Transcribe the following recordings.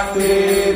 Bhakti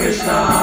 Krishna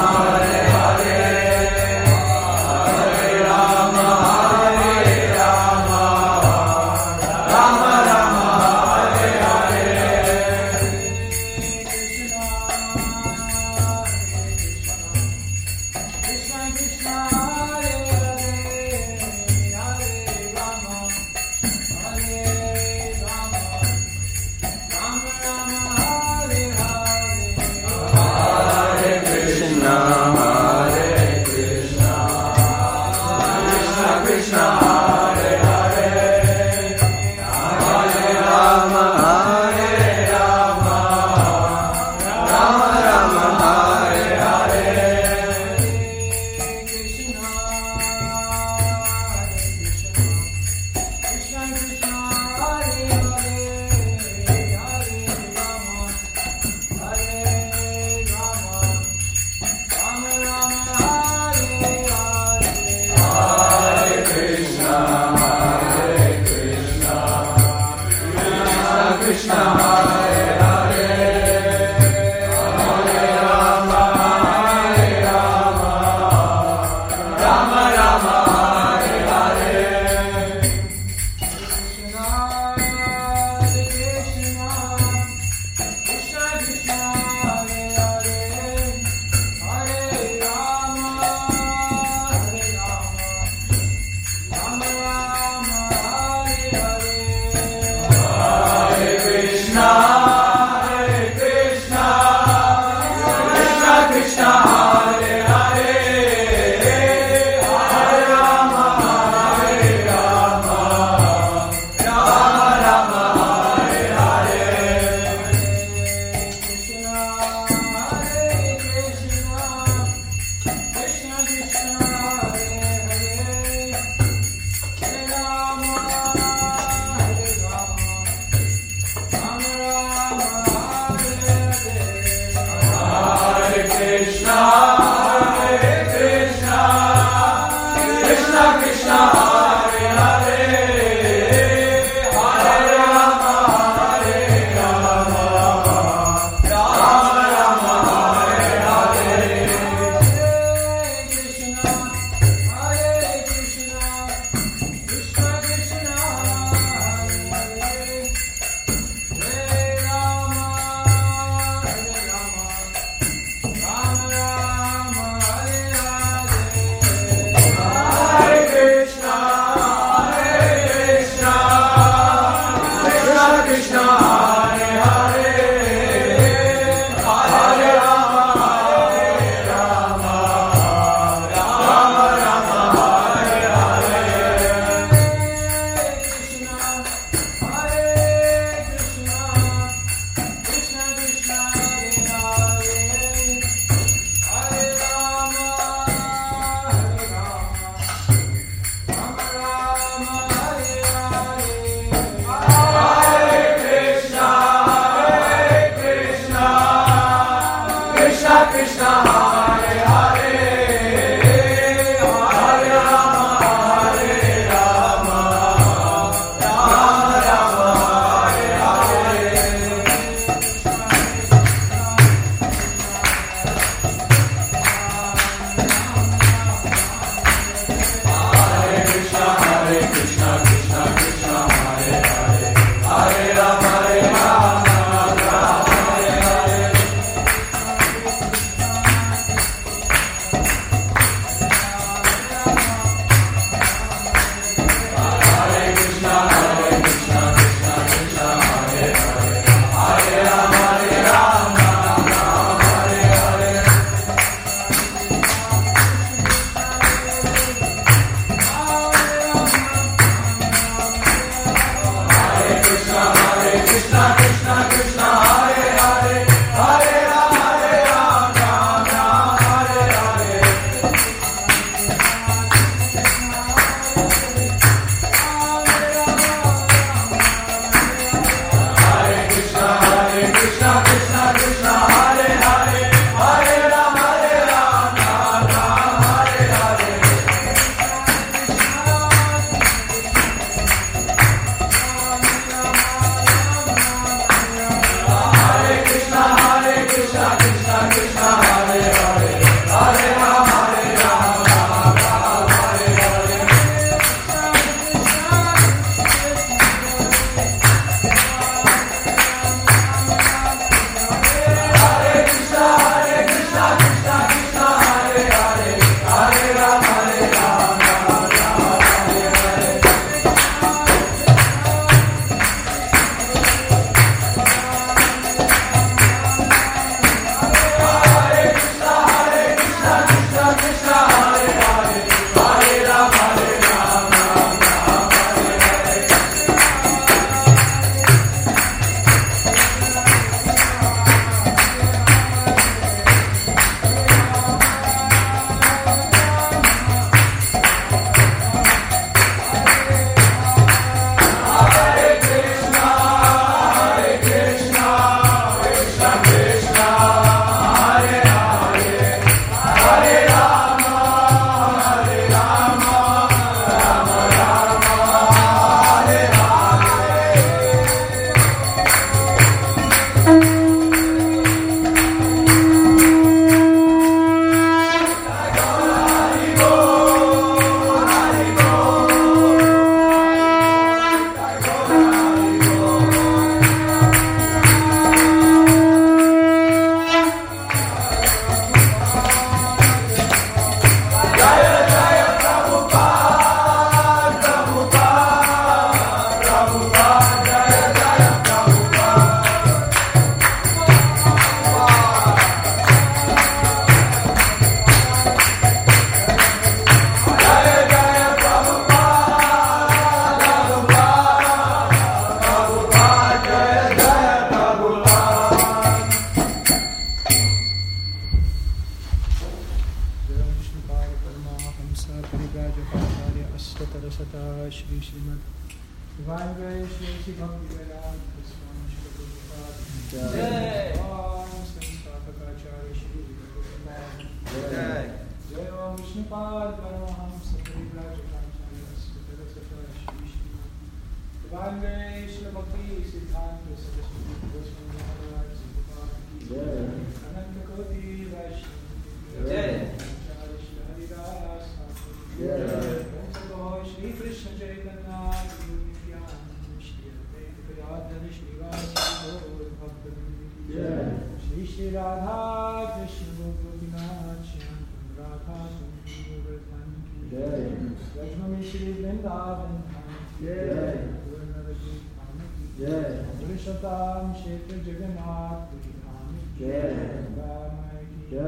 Jai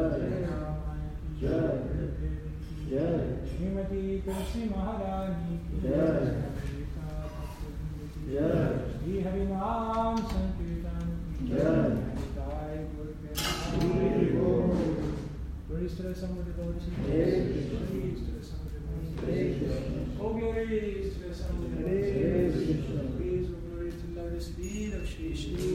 Jai Jai Shrimati Tulsi Maharani Jai Jai Shri Harinam Sankeertana Jai Praise to the Son of the Lord Jesus. Praise to the Son of the Lord Jesus. Praise. Oh, glory to the Son of the Lord Jesus. Praise, oh, glory to the loudest beat of Shri Shri.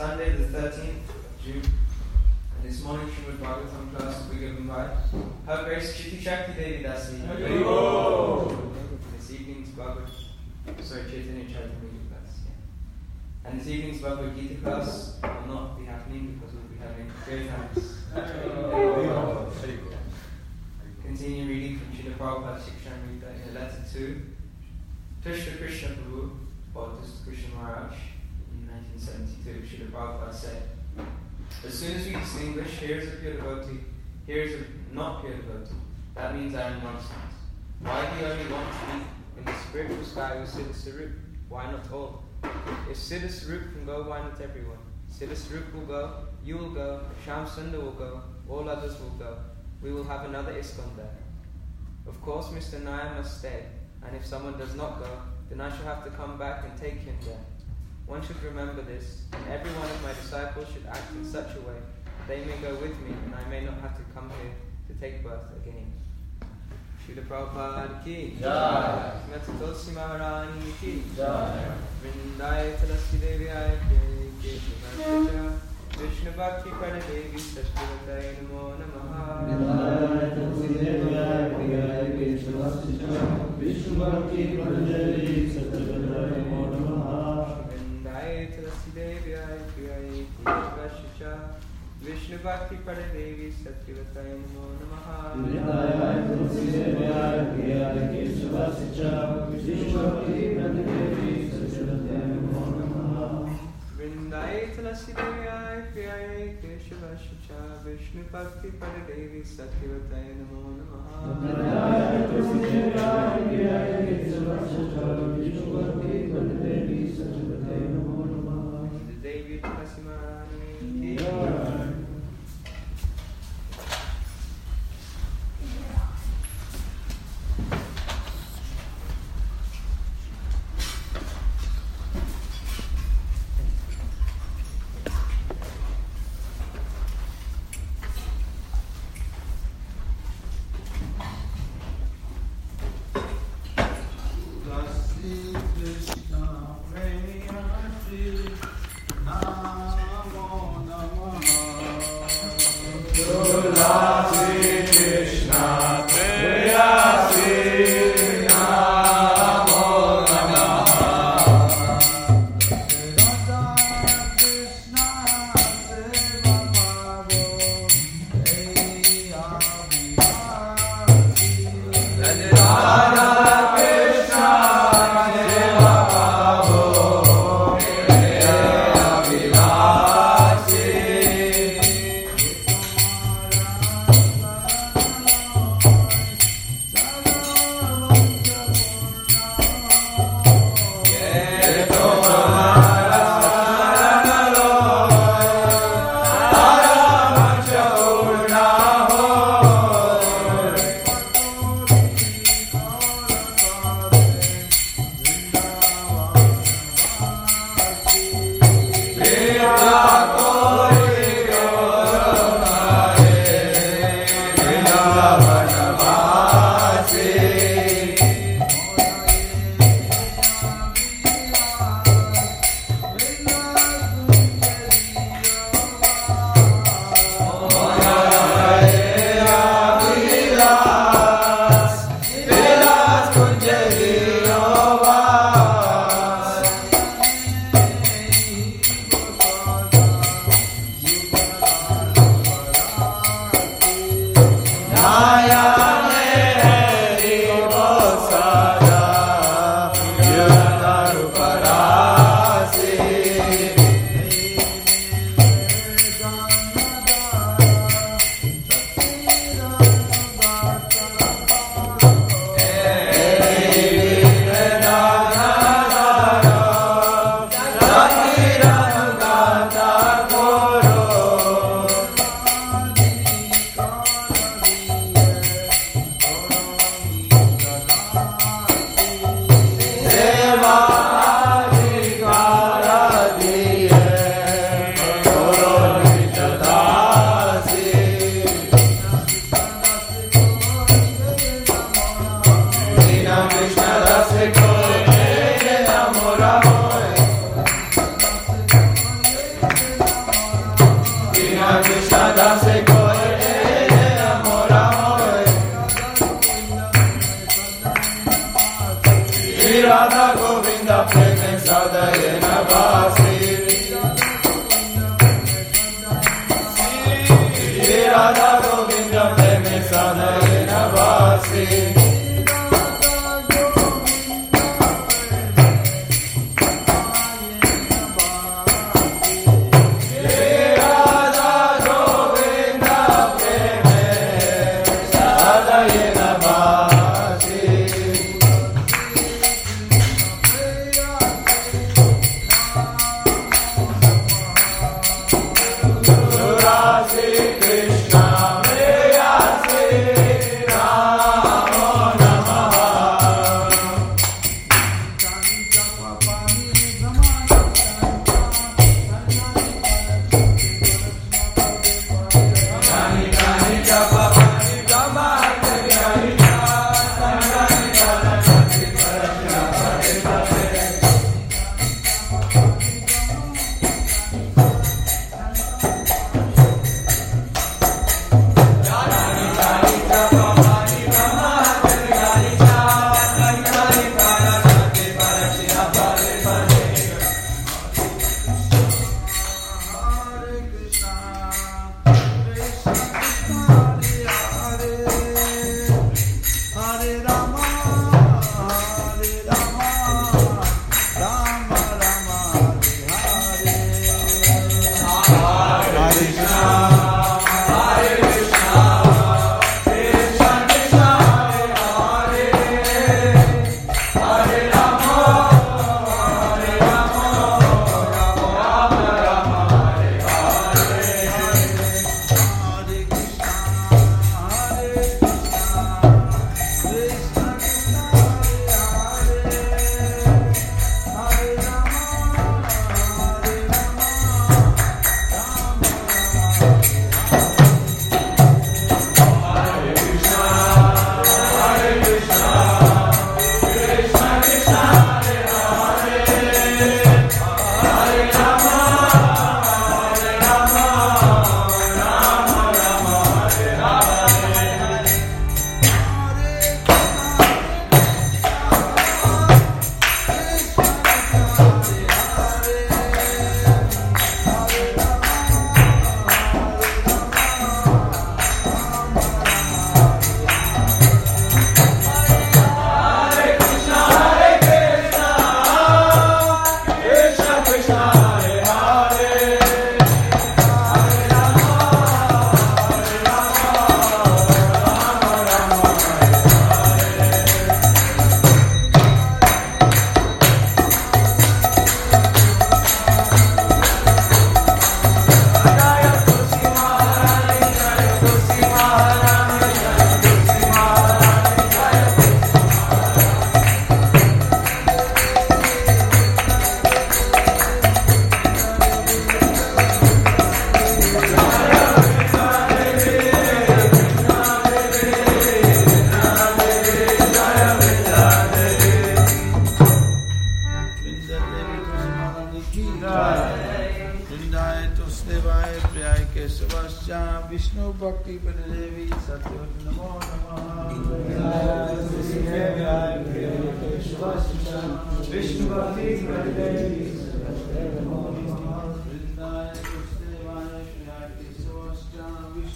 Sunday, the 13th of June. And this morning, Srimad Bhagavatam class will be given by Her Grace Chitti Shakti Devi Dasi. This evening's Bhagavad, sorry, Chaitanya Charitamrita class. Yeah. And this evening's Bhagavad Gita class will not be happening because we'll be having great times. Continue reading from Srila Prabhupada Shikshamrita in a letter to Krishna Krishna Prabhu, or Krishna Maharaj, 1972. Srila Prabhupada said, As soon as we distinguish, here is a pure devotee, here is a not pure devotee, that means I am nonsense. Why do you only want to be in the spiritual sky with Siddha Sarup? Why not all? If Siddha Sarup can go, why not everyone? Siddha Sarup will go, you will go, Sham Sundar will go, all others will go. We will have another ISKCON there. Of course, Mr. Nair must stay, and if someone does not go, then I shall have to come back and take him there. One should remember this, and every one of my disciples should act in such a way that they may go with me, and I may not have to come here to take birth again. Prabhupada ki Jai. Srimati Tulsi Maharani ki Jai. Tulasi Devi Ke Vishnu Bhakti Pada Devi Sashtivataya Namo Namaha Vrindaya Tulasi Devi Ayate Ke Vishnu Bhakti Pada Devi Sashtivataya Namo Namaha Vrindaya Tulasi Devi Ayate Ke Vishnu Bhakti Pada Devi Sashtivataya Namo Namaha The Devi Tulasi Maharani ki Namo Namaha see.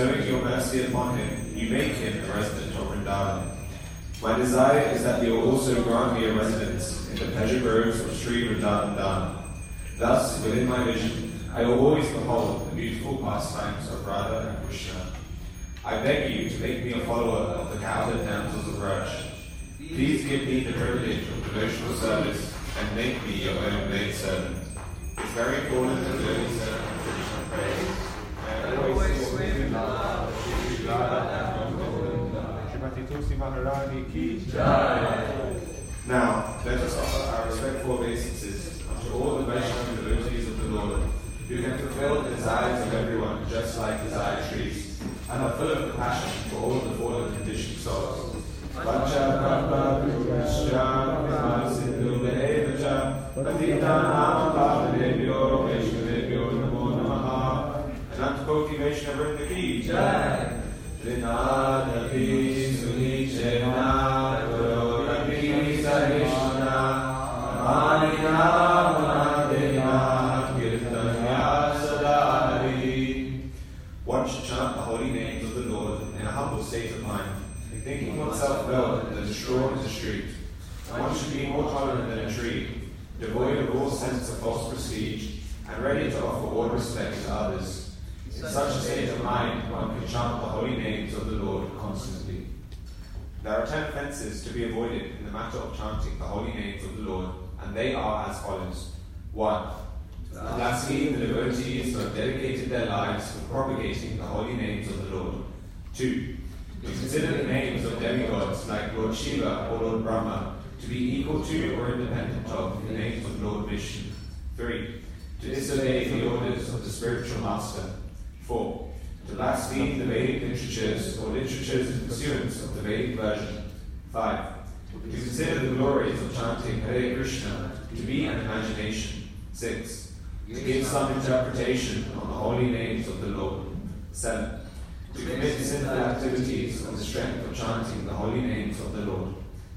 bestowing your mercy upon him, you make him a resident of Vrindavan. My desire is that you will also grant me a residence in the pleasure groves of Sri Vrindavan Dham. Thus, within my vision, I will always behold the beautiful pastimes of Radha and Krishna. I beg you to make me a follower of the cowherd damsels of Vraj. Please give me the privilege of devotional service and make me your own maid servant. It's very important that the servant Krishna praise. Tulsi Maharani Ki Now, let us offer our respectful obeisances unto all the Vaishnava devotees of the Lord, who can fulfill the desires of everyone just like desire trees, and are full of compassion for all the fallen conditioned souls. Ki Jai Vinadapi Sunichena Gaurapi Sarishna Amanina Manadena Kirtanya Sadari One should chant the holy names of the Lord in a humble state of mind, thinking oneself well that a straw is a street. One should be more tolerant than a tree, devoid of all sense of false prestige, and ready to offer all respect to others. In such a state of mind, one can chant the holy names of the Lord constantly. There are ten offences to be avoided in the matter of chanting the holy names of the Lord, and they are as follows. 1. To blaspheme the devotees who have dedicated their lives for propagating the holy names of the Lord. 2. To consider the names of demigods like Lord Shiva or Lord Brahma to be equal to or independent of the names of Lord Vishnu. 3. To disobey the orders of the spiritual master. 4. To blaspheme the Vedic literatures or literatures in pursuance of the Vedic version. 5. To consider the glories of chanting Hare Krishna to be an imagination. 6. To give some interpretation on the holy names of the Lord. 7. To commit sinful activities on the strength of chanting the holy names of the Lord.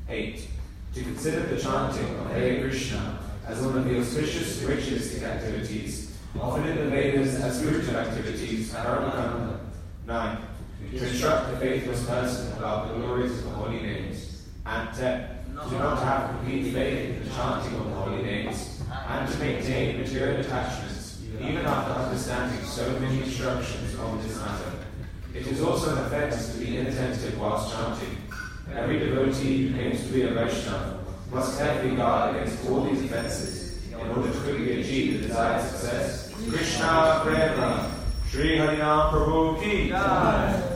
8. To consider the chanting of Hare Krishna as one of the auspicious ritualistic activities, often in the Vedas as spiritual activities, Karmakanda. 9. To instruct the faithless person about the glories of the holy names. And 10. To not have complete faith in the chanting of the holy names, and to maintain material attachments, even after understanding so many instructions on this matter. It is also an offense to be inattentive whilst chanting. Every devotee who claims to be a Vaishnava must carefully guard against all these offenses in order to quickly achieve the desired success. Krishna Prema, Sri Harinam Prabhu Ki.